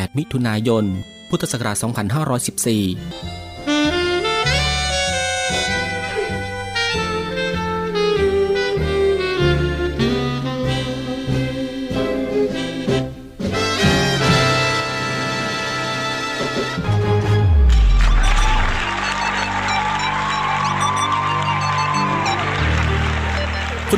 8 มิถุนายน พุทธศักราช 2514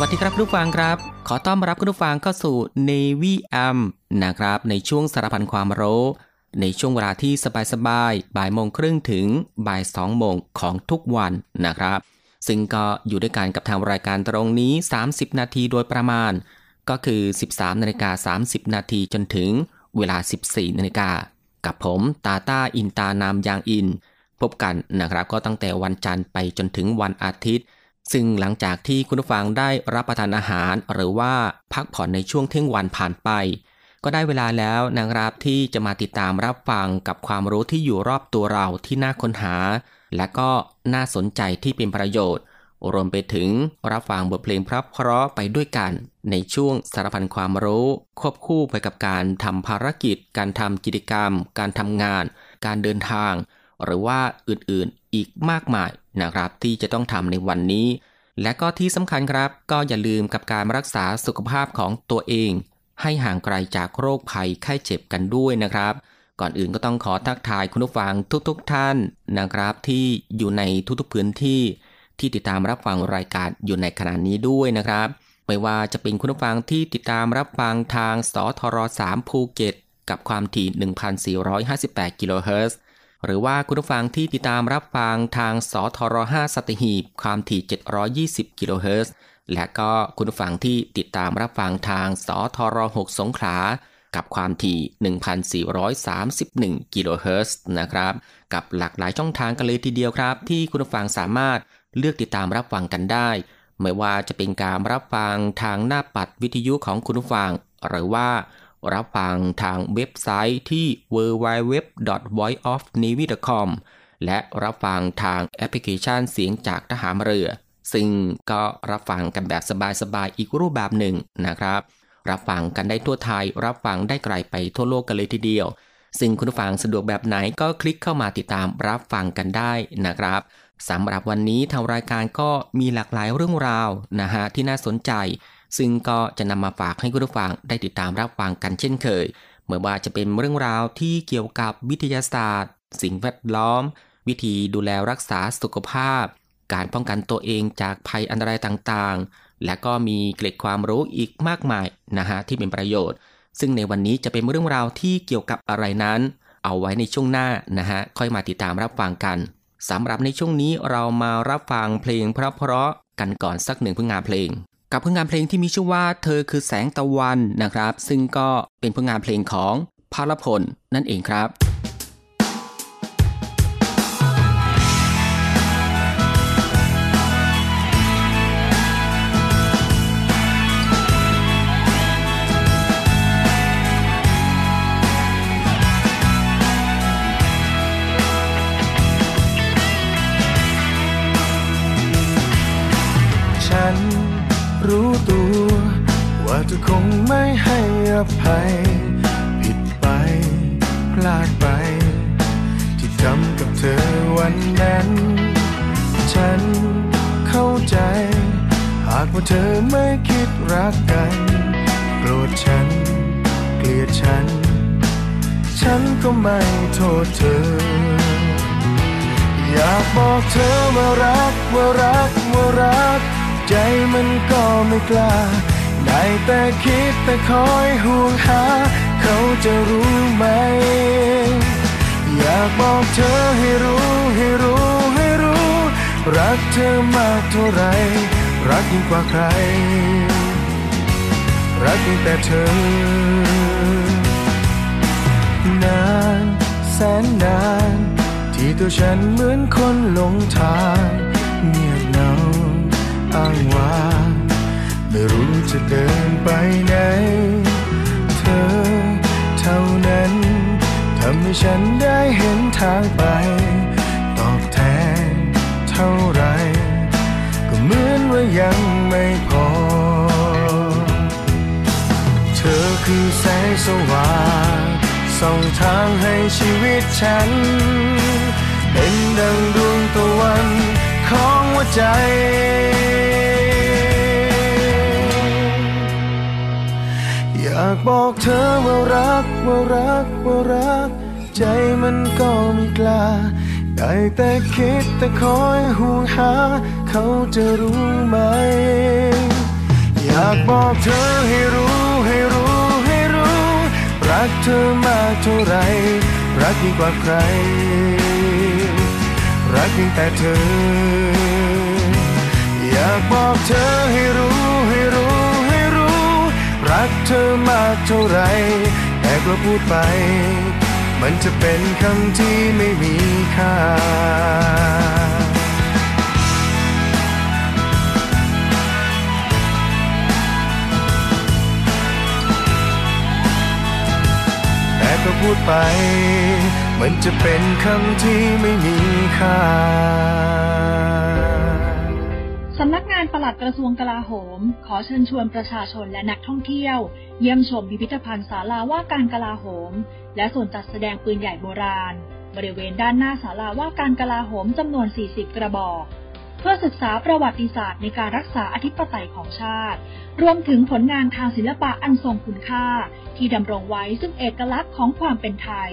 วัสดีครับผู้ฟังครับ ขอต้อนรับคุณผู้ฟังเข้าสู่ Navy AM นะครับ ในช่วงสารพันความรู้ ในช่วงเวลาที่สบายๆบ่ายโมงครึ่งถึงบ่ายสองโมงของทุกวันนะครับ ซึ่งก็อยู่ด้วยกันกับทางรายการตรงนี้ 30 นาทีโดยประมาณ ก็คือ 13นาฬิกา30 นาทีจนถึงเวลา 14นาฬิกากับผมตาตาอินตานามยางอิน พบกันนะครับก็ตั้งแต่วันจันทร์ไปจนถึงวันอาทิตย์ ซึ่งหลังจากที่คุณผู้ฟังได้รับประทานอาหาร หรือว่าพักผ่อนในช่วงเที่ยงวันผ่านไป ก็ได้เวลาแล้วนะครับที่จะมาติดตามรับฟังกับความรู้ที่อยู่รอบตัวเราที่น่าค้นหา และก็น่าสนใจที่เป็นประโยชน์ รวมไปถึงรับฟังบทเพลงพระเพราะไปด้วยกัน ในช่วงสารพันความรู้ ควบคู่ไปกับการทำภารกิจ การทำกิจกรรม การทำงาน การเดินทาง หรือว่าอื่นๆอีกมากมายนะครับ ที่จะต้องทำในวันนี้ และก็ที่สำคัญครับ ก็อย่าลืมกับการรักษาสุขภาพของตัวเอง ให้ห่างไกลจากโรคภัยไข้เจ็บกันด้วยนะครับ ก่อนอื่นก็ต้องขอทักทายคุณผู้ฟังทุกๆทท่านนะครับ ที่อยู่ในทุกๆพื้นที่ ที่ติดตามรับฟังรายการอยู่ในขณะนี้ด้วยนะครับไม่ว่าจะเป็นคุณผู้ฟังที่ติดตามรับฟังทางสทร3ภูเก็ต กับความถี่ 1458 กิโลเฮิรตซ์ หรือว่าคุณผู้ฟังที่ติดตามรับฟังทางสทร5สัตหีบความถี่ 720 กิโลเฮิรตซ์และก็คุณผู้ฟังที่ติดตามรับฟังทางสทร6สงขลากับความถี่ 1,431 กิโลเฮิรตซ์นะครับ กับหลากหลายช่องทางกันเลยทีเดียวครับ ที่คุณผู้ฟังสามารถเลือกติดตามรับฟังกันได้ ไม่ว่าจะเป็นการรับฟังทางหน้าปัดวิทยุของคุณผู้ฟัง หรือว่า รับฟังทางเว็บไซต์ที่ www.voiceofnavy.com และรับฟังทางแอปพลิเคชันเสียงจากทหารเรือ ซึ่งก็รับฟังกันแบบสบายๆอีกรูปแบบหนึ่งนะครับ รับฟังกันได้ทั่วไทย รับฟังได้ไกลไปทั่วโลกกันเลยทีเดียว ซึ่งคุณผู้ฟังสะดวกแบบไหนก็คลิกเข้ามาติดตามรับฟังกันได้นะครับสำหรับวันนี้ทางรายการก็มีหลากหลายเรื่องราวนะฮะที่น่าสนใจ ซึ่งก็จะนำมาฝากให้คุณผู้ฟังได้ติดตามรับฟังกันเช่นเคยเมื่อว่าจะเป็นเรื่องราวที่เกี่ยวกับวิทยาศาสตร์ สิ่งแวดล้อม วิธีดูแลรักษาสุขภาพ การป้องกันตัวเองจากภัยอันตรายต่างๆ และก็มีเกร็ดความรู้อีกมากมายนะฮะที่เป็นประโยชน์ ซึ่งในวันนี้จะเป็นเรื่องราวที่เกี่ยวกับอะไรนั้น เอาไว้ในช่วงหน้านะฮะค่อยมาติดตามรับฟังกันสำหรับในช่วงนี้เรามารับฟังเพลงเพราะๆกันก่อนสักหนึ่งผลงานเพลง กับผลงานเพลงที่มีชื่อว่าเธอคือแสงตะวันนะครับ ซึ่งก็เป็นผลงานเพลงของพารพลนั่นเองครับ ก็คงไม่ให้อภัย ผิดไป พลาดไป ที่ทำกับเธอวันนั้น ฉันเข้าใจ หากว่าเธอไม่คิดรักกัน โกรธฉัน เกลียดฉัน ฉันก็ไม่โทษเธอ อยากบอกเธอว่ารักว่ารักว่ารัก ใจมันก็ไม่กล้า ได้แต่คิดแต่คอยห่วงหา เขาจะรู้ไหม อยากบอกเธอให้รู้ให้รู้ให้รู้ รักเธอมากเท่าไร รักยิ่งกว่าใคร รักยิ่งแต่เธอนานแสนนานที่ตัวฉันเหมือนคนหลงทาง เงียบเหงาอ้างว้าง ไม่รู้จะเดินไปไหน เธอเท่านั้นทำให้ฉันได้เห็นทางไป ตอบแทนเท่าไร ก็เหมือนว่ายังไม่พอ เธอคือแสงสว่างส่องทางให้ชีวิตฉัน เป็นดังดวงตะวันของหัวใจ อยากบอกเธอว่ารักว่ารักว่ารัก ใจมันก็ไม่กล้า ได้แต่คิดแต่คอยห่วงหา เขาจะรู้ไหม อยากบอกเธอให้รู้ให้รู้ให้รู้ รักเธอมากเท่าไร รักยิ่งกว่าใคร รักยิ่งแต่เธอ อยากบอกเธอให้รู้ให้รู้ กเธอมากเท่าไรแต่ก็พูดไป มันจะเป็นคำที่ไม่มีค่า แต่ก็พูดไป มันจะเป็นคำที่ไม่มีค่า สำนักงานปลัดกระทรวงกลาโหม ขอเชิญชวนประชาชนและนักท่องเที่ยว เยี่ยมชมพิพิธภัณฑ์ศาลาว่าการกลาโหม และส่วนจัดแสดงปืนใหญ่โบราณ บริเวณด้านหน้าศาลาว่าการกลาโหมจำนวน 40 กระบอก เพื่อศึกษาประวัติศาสตร์ในการรักษาอธิปไตยของชาติ รวมถึงผลงานทางศิลปะอันทรงคุณค่า ที่ดำรงไว้ซึ่งเอกลักษณ์ของความเป็นไทย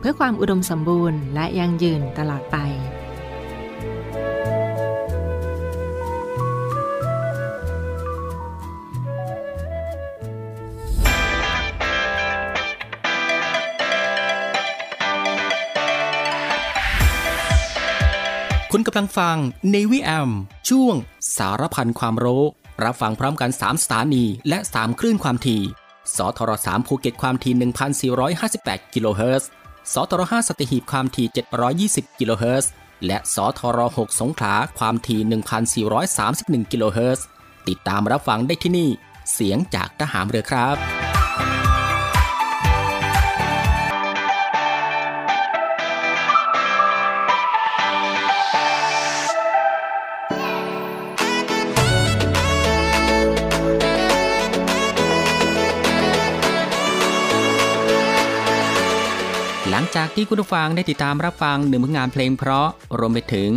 เพื่อความอุดมสมบูรณ์และยั่งยืนตลอดไป คุณกำลังฟัง Navy AM ช่วงสารพันความรู้ รับฟังพร้อมกัน 3 สถานีและ 3 คลื่นความถี่ สทร3ภูเก็ตความถี่ 1,458 กิโลเฮิรตซ์ สทร5สัตหีบความถี่ 720 กิโลเฮิรตซ์และสทร6สงขลาความถี่ 1,431 กิโลเฮิรตซ์ติดตามรับฟังได้ที่นี่ เสียงจากทหารเรือครับ หลังจากที่คุณผู้ฟังได้ติดตามรับฟังหนึ่งผลงานเพลงเพราะรวมไปถึง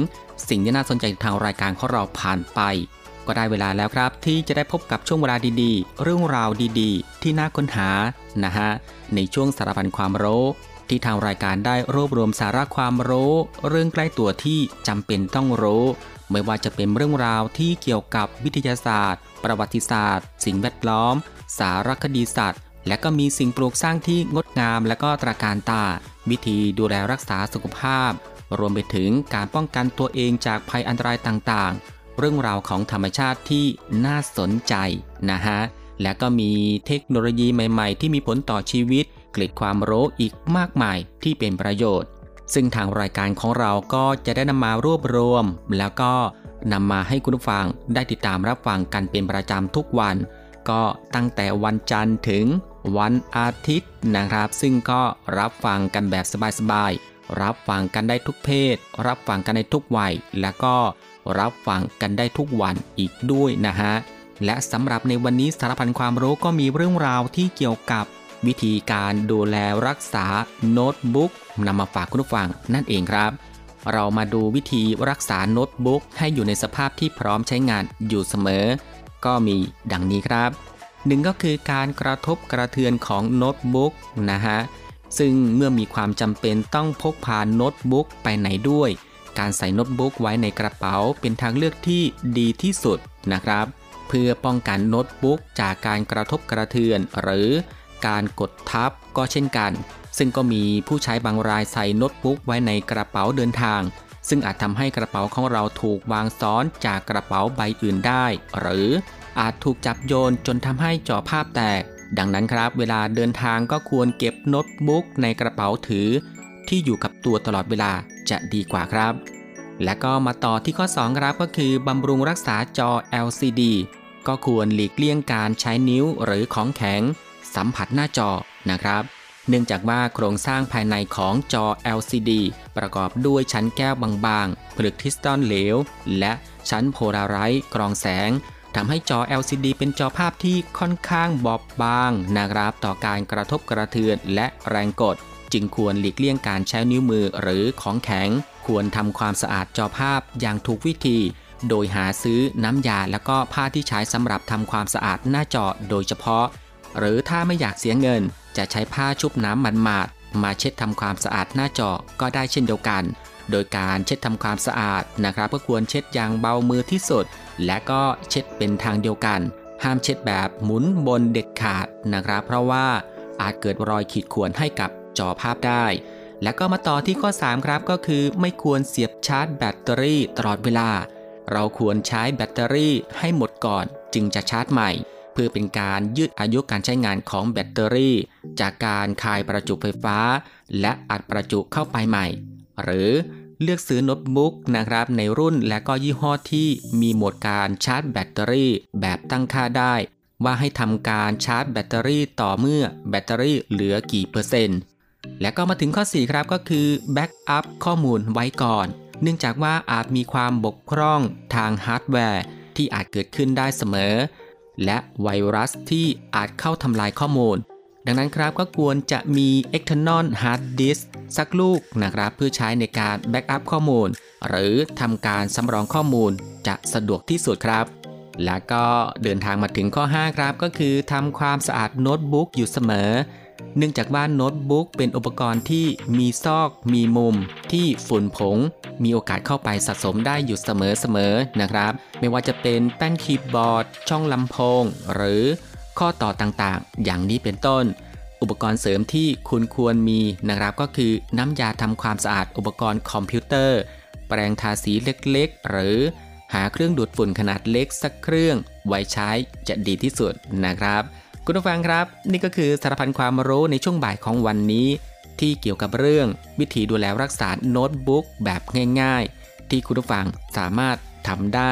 สิ่งที่น่าสนใจทางรายการของเราผ่านไป ก็ได้เวลาแล้วครับ ที่จะได้พบกับช่วงเวลาดีๆ เรื่องราวดีๆ ที่น่าค้นหานะฮะในช่วงสารพันความรู้ที่ทางรายการได้รวบรวมสาระความรู้ เรื่องใกล้ตัวที่จำเป็นต้องรู้ ไม่ว่าจะเป็นเรื่องราวที่เกี่ยวกับวิทยาศาสตร์ ประวัติศาสตร์ สิ่งแวดล้อม สารคดีสัตว์ และก็มีสิ่งปลูกสร้างที่งดงามและก็ตราการตา วิธีดูแลรักษาสุขภาพ รวมไปถึงการป้องกันตัวเองจากภัยอันตรายต่างๆ เรื่องราวของธรรมชาติที่น่าสนใจนะฮะ และก็มีเทคโนโลยีใหม่ๆ ที่มีผลต่อชีวิต เกล็ดความรู้อีกมากมายที่เป็นประโยชน์ ซึ่งทางรายการของเราก็จะได้นำมารวบรวม แล้วก็นำมาให้คุณผู้ฟังได้ติดตามรับฟังกันเป็นประจำทุกวัน ก็ตั้งแต่วันจันทร์ถึง วันอาทิตย์นะครับ ซึ่งก็รับฟังกันแบบสบายๆ รับฟังกันได้ทุกเพศ รับฟังกันได้ทุกวัย และก็รับฟังกันได้ทุกวันอีกด้วยนะฮะ และสำหรับในวันนี้สารพันความรู้ก็มีเรื่องราวที่เกี่ยวกับวิธีการดูแลรักษาโน้ตบุ๊กนำมาฝากคุณผู้ฟังนั่นเองครับ เรามาดูวิธีรักษาโน้ตบุ๊กให้อยู่ในสภาพที่พร้อมใช้งานอยู่เสมอ ก็มีดังนี้ครับ หนึ่งก็คือการกระทบกระเทือนของโน้ตบุ๊กนะฮะ ซึ่งเมื่อมีความจำเป็นต้องพกพาโน้ตบุ๊กไปไหนด้วย การใส่โน้ตบุ๊กไว้ในกระเป๋าเป็นทางเลือกที่ดีที่สุดนะครับ เพื่อป้องกันโน้ตบุ๊กจากการกระทบกระเทือน หรือการกดทับก็เช่นกัน ซึ่งก็มีผู้ใช้บางรายใส่โน้ตบุ๊กไว้ในกระเป๋าเดินทาง ซึ่งอาจทำให้กระเป๋าของเราถูกวางซ้อนจากกระเป๋าใบอื่นได้ หรือ อาจถูกจับโยนจนทำให้จอภาพแตก ดังนั้นครับ เวลาเดินทางก็ควรเก็บโน้ตบุ๊กในกระเป๋าถือ ที่อยู่กับตัวตลอดเวลาจะดีกว่าครับ และก็มาต่อที่ข้อ 2 ครับก็คือบำรุงรักษาจอ LCD ก็ควรหลีกเลี่ยงการใช้นิ้วหรือของแข็ง สัมผัสหน้าจอนะครับ เนื่องจากว่าโครงสร้างภายในของจอ LCD ประกอบด้วยชั้นแก้วบางๆผลึกทิสตอนเหลว และชั้นโพลาไรต์กรองแสง ทำให้จอ LCD เป็นจอภาพที่ค่อนข้างบอบบางนะครับต่อการกระทบกระเทือนและแรงกด จึงควรหลีกเลี่ยงการใช้นิ้วมือหรือของแข็ง ควรทำความสะอาดจอภาพอย่างถูกวิธี โดยหาซื้อน้ำยาและก็ผ้าที่ใช้สำหรับทำความสะอาดหน้าจอโดยเฉพาะ หรือถ้าไม่อยากเสียเงิน จะใช้ผ้าชุบน้ำมันมาดมาเช็ดทำความสะอาดหน้าจอก็ได้เช่นเดียวกัน โดยการเช็ดทำความสะอาดนะครับก็ควรเช็ดอย่างเบามือที่สุด และก็เช็ดเป็นทางเดียวกัน ห้ามเช็ดแบบหมุนบนเด็ดขาดนะครับ เพราะว่าอาจเกิดรอยขีดข่วนให้กับจอภาพได้ และก็มาต่อที่ข้อ 3 ครับก็คือ ไม่ควรเสียบชาร์จแบตเตอรี่ตลอดเวลา เราควรใช้แบตเตอรี่ให้หมดก่อนจึงจะชาร์จใหม่ เพื่อเป็นการยืดอายุการใช้งานของแบตเตอรี่ จากการคายประจุไฟฟ้า และอัดประจุเข้าไปใหม่ หรือ เลือกซื้อโน้ตบุ๊กนะครับในรุ่นและก็ยี่ห้อที่มีโหมดการชาร์จแบตเตอรี่แบบตั้งค่าได้ ว่าให้ทำการชาร์จแบตเตอรี่ต่อเมื่อแบตเตอรี่เหลือกี่เปอร์เซ็นต์ และก็มาถึงข้อ 4 ครับก็คือ backup ข้อมูลไว้ก่อน เนื่องจากว่าอาจมีความบกพร่องทางฮาร์ดแวร์ที่อาจเกิดขึ้นได้เสมอ และไวรัสที่อาจเข้าทำลายข้อมูล ดังนั้นครับก็ควรจะมี external hard disk สักลูกนะครับเพื่อใช้ในการ backup ข้อมูล หรือทำการสำรองข้อมูลจะสะดวกที่สุดครับ และก็เดินทางมาถึงข้อ 5 ครับ ก็คือทำความสะอาดโน้ตบุ๊กอยู่เสมอ เนื่องจากว่าโน้ตบุ๊กเป็นอุปกรณ์ที่มีซอก มีมุม ที่ฝุ่นผง มีโอกาสเข้าไปสะสมได้อยู่เสมอๆนะครับ ไม่ว่าจะเป็นแป้นคีย์บอร์ด ช่องลำโพง หรือ ข้อต่อต่างๆ อย่างนี้เป็นต้น อุปกรณ์เสริมที่คุณควรมีนะครับก็คือน้ำยาทำความสะอาดอุปกรณ์คอมพิวเตอร์ แปรงทาสีเล็กๆ หรือหาเครื่องดูดฝุ่นขนาดเล็กสักเครื่อง ไว้ใช้จะดีที่สุดนะครับ คุณผู้ฟังครับ นี่ก็คือสารพันความรู้ในช่วงบ่ายของวันนี้ ที่เกี่ยวกับเรื่อง วิธีดูแลรักษาโน้ตบุ๊กแบบง่าย ๆ ที่คุณผู้ฟังสามารถทำได้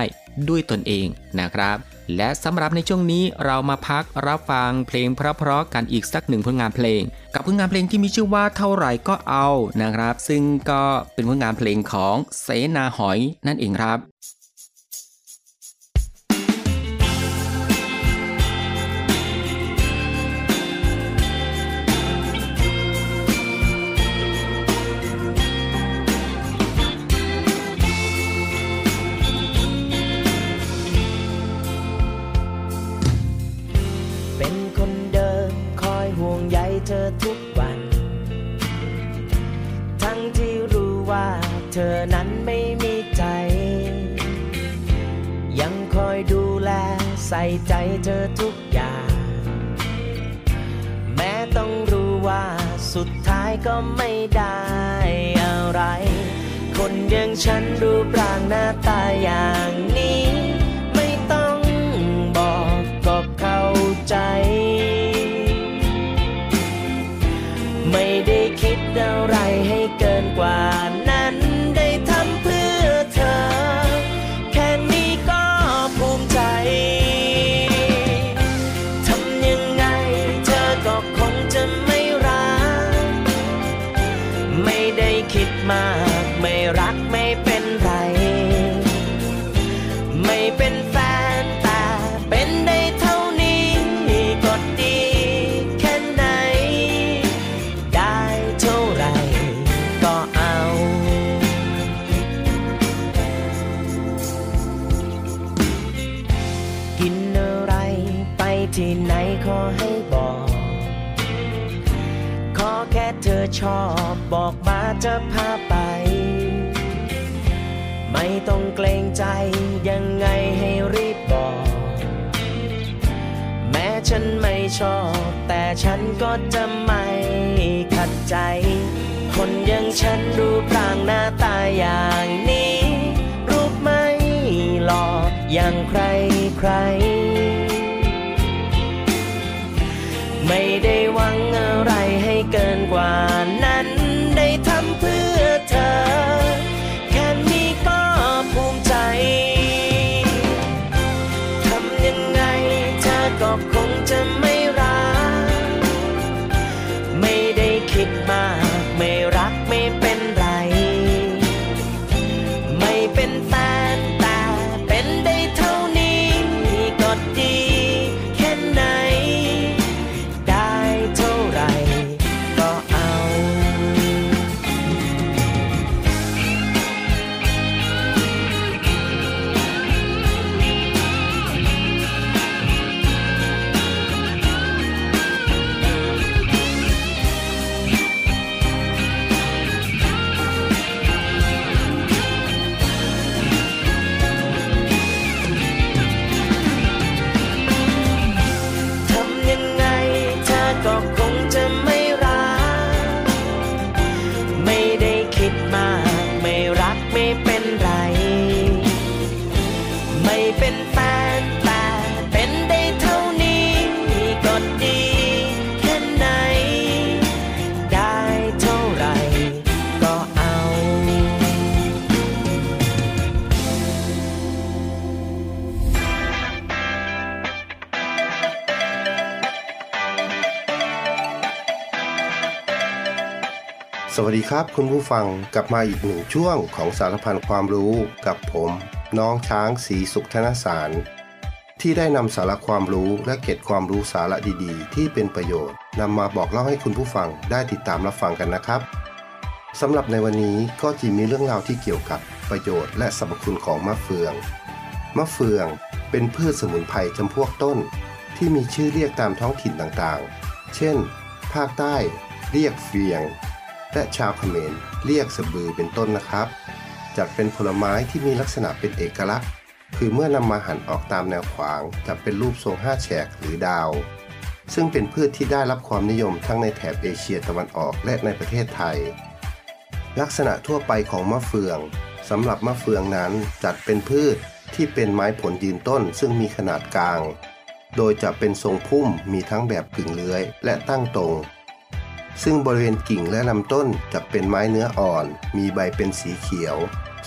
ด้วยตนเองนะครับ และสำหรับในช่วงนี้เรามาพักรับฟังเพลงเพราะๆกันอีกสักหนึ่งผลงานเพลง กับผลงานเพลงที่มีชื่อว่าเท่าไหร่ก็เอานะครับ ซึ่งก็เป็นผลงานเพลงของเสนาหอยนั่นเองครับ เธอนั้นไม่มีใจ ยังคอยดูแลใส่ใจเธอทุกอย่าง แม้ต้องรู้ว่าสุดท้ายก็ไม่ได้อะไร คนอย่างฉันรูปร่างหน้าตาอย่างนี้ เกรงใจยังไงให้รีบบอก แม้ฉันไม่ชอบ แต่ฉันก็จะไม่ขัดใจ คนอย่างฉันรูปร่างหน้าตาอย่างนี้ รูปไม่หล่ออย่างใครใคร ไม่ได้หวังอะไรให้เกินกว่านั้น ได้ทำเพื่อเธอ สวัสดีครับคุณผู้ฟังกลับมาอีกหนึ่งช่วงของสารพันความรู้กับผม น้องช้างสีสุขธนสาร ที่ได้นำสาระความรู้และเก็บความรู้สาระดีๆ ที่เป็นประโยชน์นำมาบอกเล่าให้คุณผู้ฟังได้ติดตามรับฟังกันนะครับสำหรับในวันนี้ก็จะมีเรื่องราวที่เกี่ยวกับประโยชน์และสรรพคุณของมะเฟือง มะเฟืองเป็นพืชสมุนไพรจำพวกต้น ที่มีชื่อเรียกตามท้องถิ่นต่างๆ เช่น ภาคใต้ เรียกเฟียง และชาวเขมรเรียกสบือเป็นต้นนะครับ จัดเป็นผลไม้ที่มีลักษณะเป็นเอกลักษณ์ คือเมื่อนำมาหั่นออกตามแนวขวางจะเป็นรูปทรงห้าแฉกหรือดาว ซึ่งเป็นพืชที่ได้รับความนิยมทั้งในแถบเอเชียตะวันออกและในประเทศไทย ลักษณะทั่วไปของมะเฟืองสำหรับมะเฟืองนั้นจัดเป็นพืชที่เป็นไม้ผลยืนต้นซึ่งมีขนาดกลาง โดยจะเป็นทรงพุ่มมีทั้งแบบกึ่งเลื้อยและตั้งตรง ซึ่งบริเวณกิ่งและลำต้นจะเป็นไม้เนื้ออ่อน มีใบเป็นสีเขียว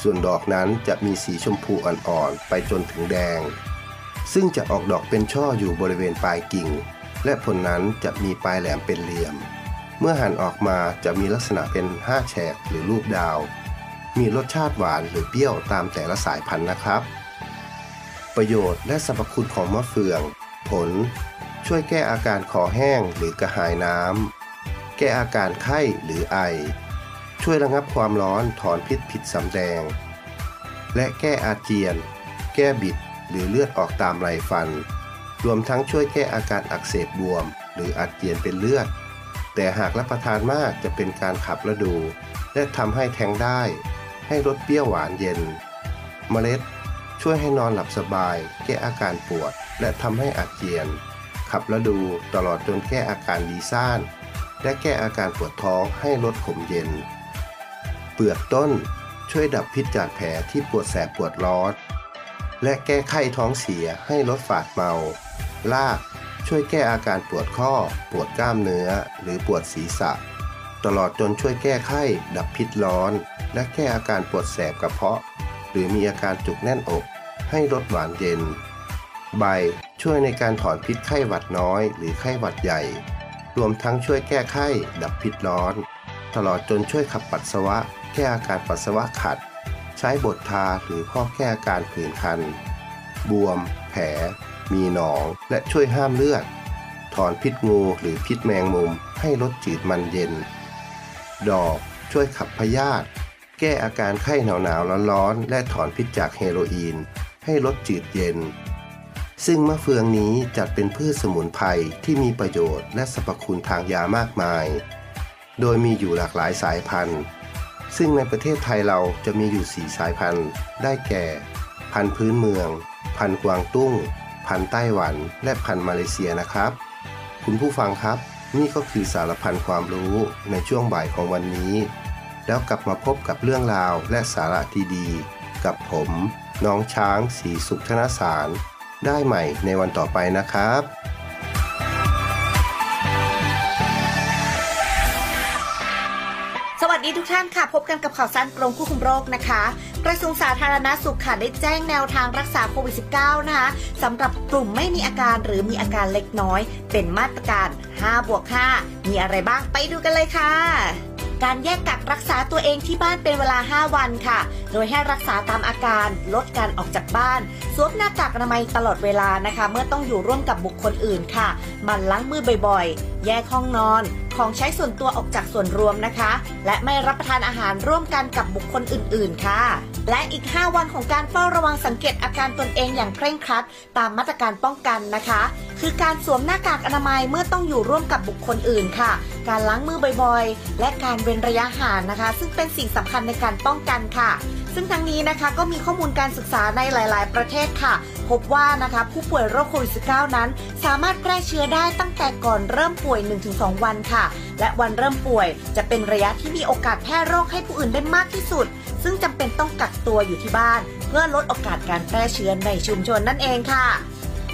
ส่วนดอกนั้นจะมีสีชมพูอ่อนๆ ไปจนถึงแดง ซึ่งจะออกดอกเป็นช่ออยู่บริเวณปลายกิ่ง และผลนั้นจะมีปลายแหลมเป็นเหลี่ยม เมื่อหั่นออกมาจะมีลักษณะเป็นห้าแฉกหรือรูปดาว มีรสชาติหวานหรือเปรี้ยวตามแต่ละสายพันธุ์นะครับ ประโยชน์และสรรพคุณของมะเฟือง ผล ช่วยแก้อาการคอแห้งหรือกระหายน้ำ ก้อาการไข้หรือไอ ช่วยระงับความร้อนถอนพิษผิดสำแดง และแก้อาเจียน แก้บิดหรือเลือดออกตามไรฟัน รวมทั้งช่วยแก้อาการอักเสบบวม หรืออาเจียนเป็นเลือด แต่หากรับประทานมากจะเป็นการขับระดู และทำให้แทงได้ ให้รสเปรี้ยวหวานเย็น เมล็ด ช่วยให้นอนหลับสบาย แก้อาการปวด และทำให้อาเจียน ขับระดูตลอดจนแก้อาการดีซ่าน และแก้อาการปวดท้องให้ลดขมเย็น เปลือกต้นช่วยดับพิษจากแผลที่ปวดแสบปวดร้อน และแก้ไข้ท้องเสียให้ลดฝาดเมา ลากช่วยแก้อาการปวดข้อ ปวดกล้ามเนื้อ หรือปวดศีรษะ ตลอดจนช่วยแก้ไข้ ดับพิษร้อน และแก้อาการปวดแสบกระเพาะ หรือมีอาการจุกแน่นอก ให้ลดหวานเย็น ใบช่วยในการถอนพิษไข้หวัดน้อย หรือไข้หวัดใหญ่ รวมทั้งช่วยแก้ไข้ ดับพิษร้อน ตลอดจนช่วยขับปัสสาวะ แก้อาการปัสสาวะขัด ใช้บททาหรือข้อแก้อาการผื่นคัน บวม แผล มีหนอง และช่วยห้ามเลือด ถอนพิษงูหรือพิษแมงมุม ให้ลดจืดมันเย็น ดอก ช่วยขับพยาธิแก้อาการไข้หนาวๆร้อนๆและถอนพิษจากเฮโรอีน ให้ลดจืดเย็น ซึ่งมะเฟืองนี้จัดเป็นพืชสมุนไพรที่มีประโยชน์และสรรพคุณทางยามากมาย โดยมีอยู่หลากหลายสายพันธุ์ ซึ่งในประเทศไทยเราจะมีอยู่ 4 สายพันธุ์ ได้แก่ พันธุ์พื้นเมือง พันธุ์กวางตุ้ง พันธุ์ไต้หวัน และพันธุ์มาเลเซียนะครับ คุณผู้ฟังครับ นี่ก็คือสารพันความรู้ในช่วงบ่ายของวันนี้ แล้วกลับมาพบกับเรื่องราวและสาระดีๆกับผม น้องช้างสีสุขธนสาร ได้ใหม่ในวันต่อไปนะครับสวัสดีทุกท่านค่ะ พบกันกับข่าวสารกรมควบคุมโรคนะคะ กระทรวงสาธารณสุขค่ะได้แจ้งแนวทางรักษาโควิด -19 นะคะสำหรับกลุ่มไม่มีอาการหรือมีอาการเล็กน้อย เป็นมาตรการ 5 บวก 5 มีอะไรบ้างไปดูกันเลยค่ะ การแยกกักรักษาตัวเองที่บ้านเป็นเวลา 5 วันค่ะ โดยให้รักษาตามอาการลดการออกจากบ้านสวมหน้ากากอนามัยตลอดเวลานะคะ เมื่อต้องอยู่ร่วมกับบุคคลอื่นค่ะ มันล้างมือบ่อยๆ แยกห้องนอน ของใช้ส่วนตัวออกจากส่วนรวมนะคะ และไม่รับประทานอาหารร่วมกันกับบุคคลอื่นๆ ค่ะ และอีก 5 วันของการเฝ้าระวังสังเกตอาการตนเองอย่างเคร่งครัด ตามมาตรการป้องกันนะคะ คือการสวมหน้ากากอนามัยเมื่อต้องอยู่ร่วมกับบุคคลอื่นค่ะ การล้างมือบ่อยๆ และการเว้นระยะห่างนะคะ ซึ่งเป็นสิ่งสำคัญในการป้องกันค่ะซึ่งทั้งนี้นะคะก็มีข้อมูลการศึกษาในหลาย ๆ ประเทศค่ะ พบว่านะคะผู้ป่วยโรคโควิด -19 นั้น สามารถแพร่เชื้อได้ตั้งแต่ก่อนเริ่มป่วย 1-2 วันค่ะ และวันเริ่มป่วยจะเป็นระยะที่มีโอกาสแพร่โรคให้ผู้อื่นได้มากที่สุด ซึ่งจำเป็นต้องกักตัวอยู่ที่บ้าน เพื่อลดโอกาสการแพร่เชื้อในชุมชนนั่นเองค่ะ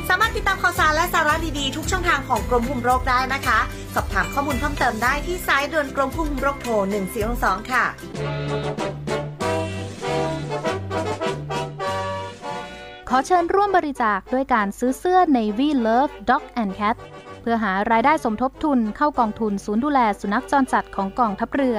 สามารถติดตามข่าวสารและสาระดีๆ ทุกช่องทางของกรมควบคุมโรคได้นะคะ สอบถามข้อมูลเพิ่มเติมได้ที่สายด่วนกรมควบคุมโรคโทร1422ค่ะขอเชิญร่วมบริจาคด้วยการซื้อเสื้อ Navy Love Dog and Cat เพื่อหารายได้สมทบทุนเข้ากองทุนศูนย์ดูแลสุนัขจรจัดของกองทัพเรือ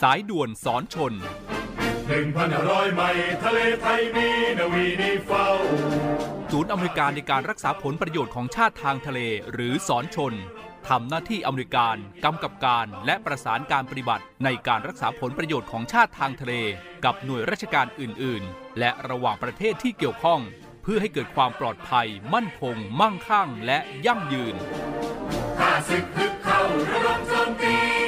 สายด่วนสอนชนหนึ่งพันห้าร้อยไมล์ทะเลไทยมีนาวีนีเฝ้า ศูนย์อเมริการในการรักษาผลประโยชน์ของชาติทางทะเลหรือสอนชนทำหน้าที่อเมริการกำกับการและประสานการปฏิบัติในการรักษาผลประโยชน์ของชาติทางทะเล กับหน่วยราชการอื่น ๆ และระหว่างประเทศที่เกี่ยวข้อง เพื่อให้เกิดความปลอดภัย มั่นคง มั่งคั่ง และยั่งยืนข้าศึกฮึกเข้าระดมโจมตีนาพบ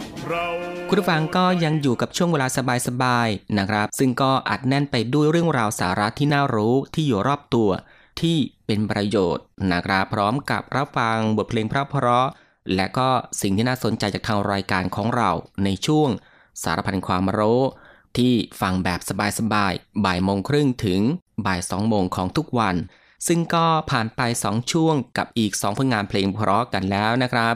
คุณผู้ฟังก็ยังอยู่กับช่วงเวลาสบายๆนะครับ ซึ่งก็อัดแน่นไปด้วยเรื่องราวสาระที่น่ารู้ที่อยู่รอบตัว ที่เป็นประโยชน์นะครับพร้อมกับรับฟังบทเพลงเพราะ และก็สิ่งที่น่าสนใจจากทางรายการของเราในช่วงสารพันความรู้ที่ฟังแบบสบายๆ บ่ายโมงครึ่งถึงบ่ายสองโมงของทุกวัน ซึ่งก็ผ่านไป 2 ช่วงกับอีก 2 ผลงานเพลงเพราะกันแล้วนะครับ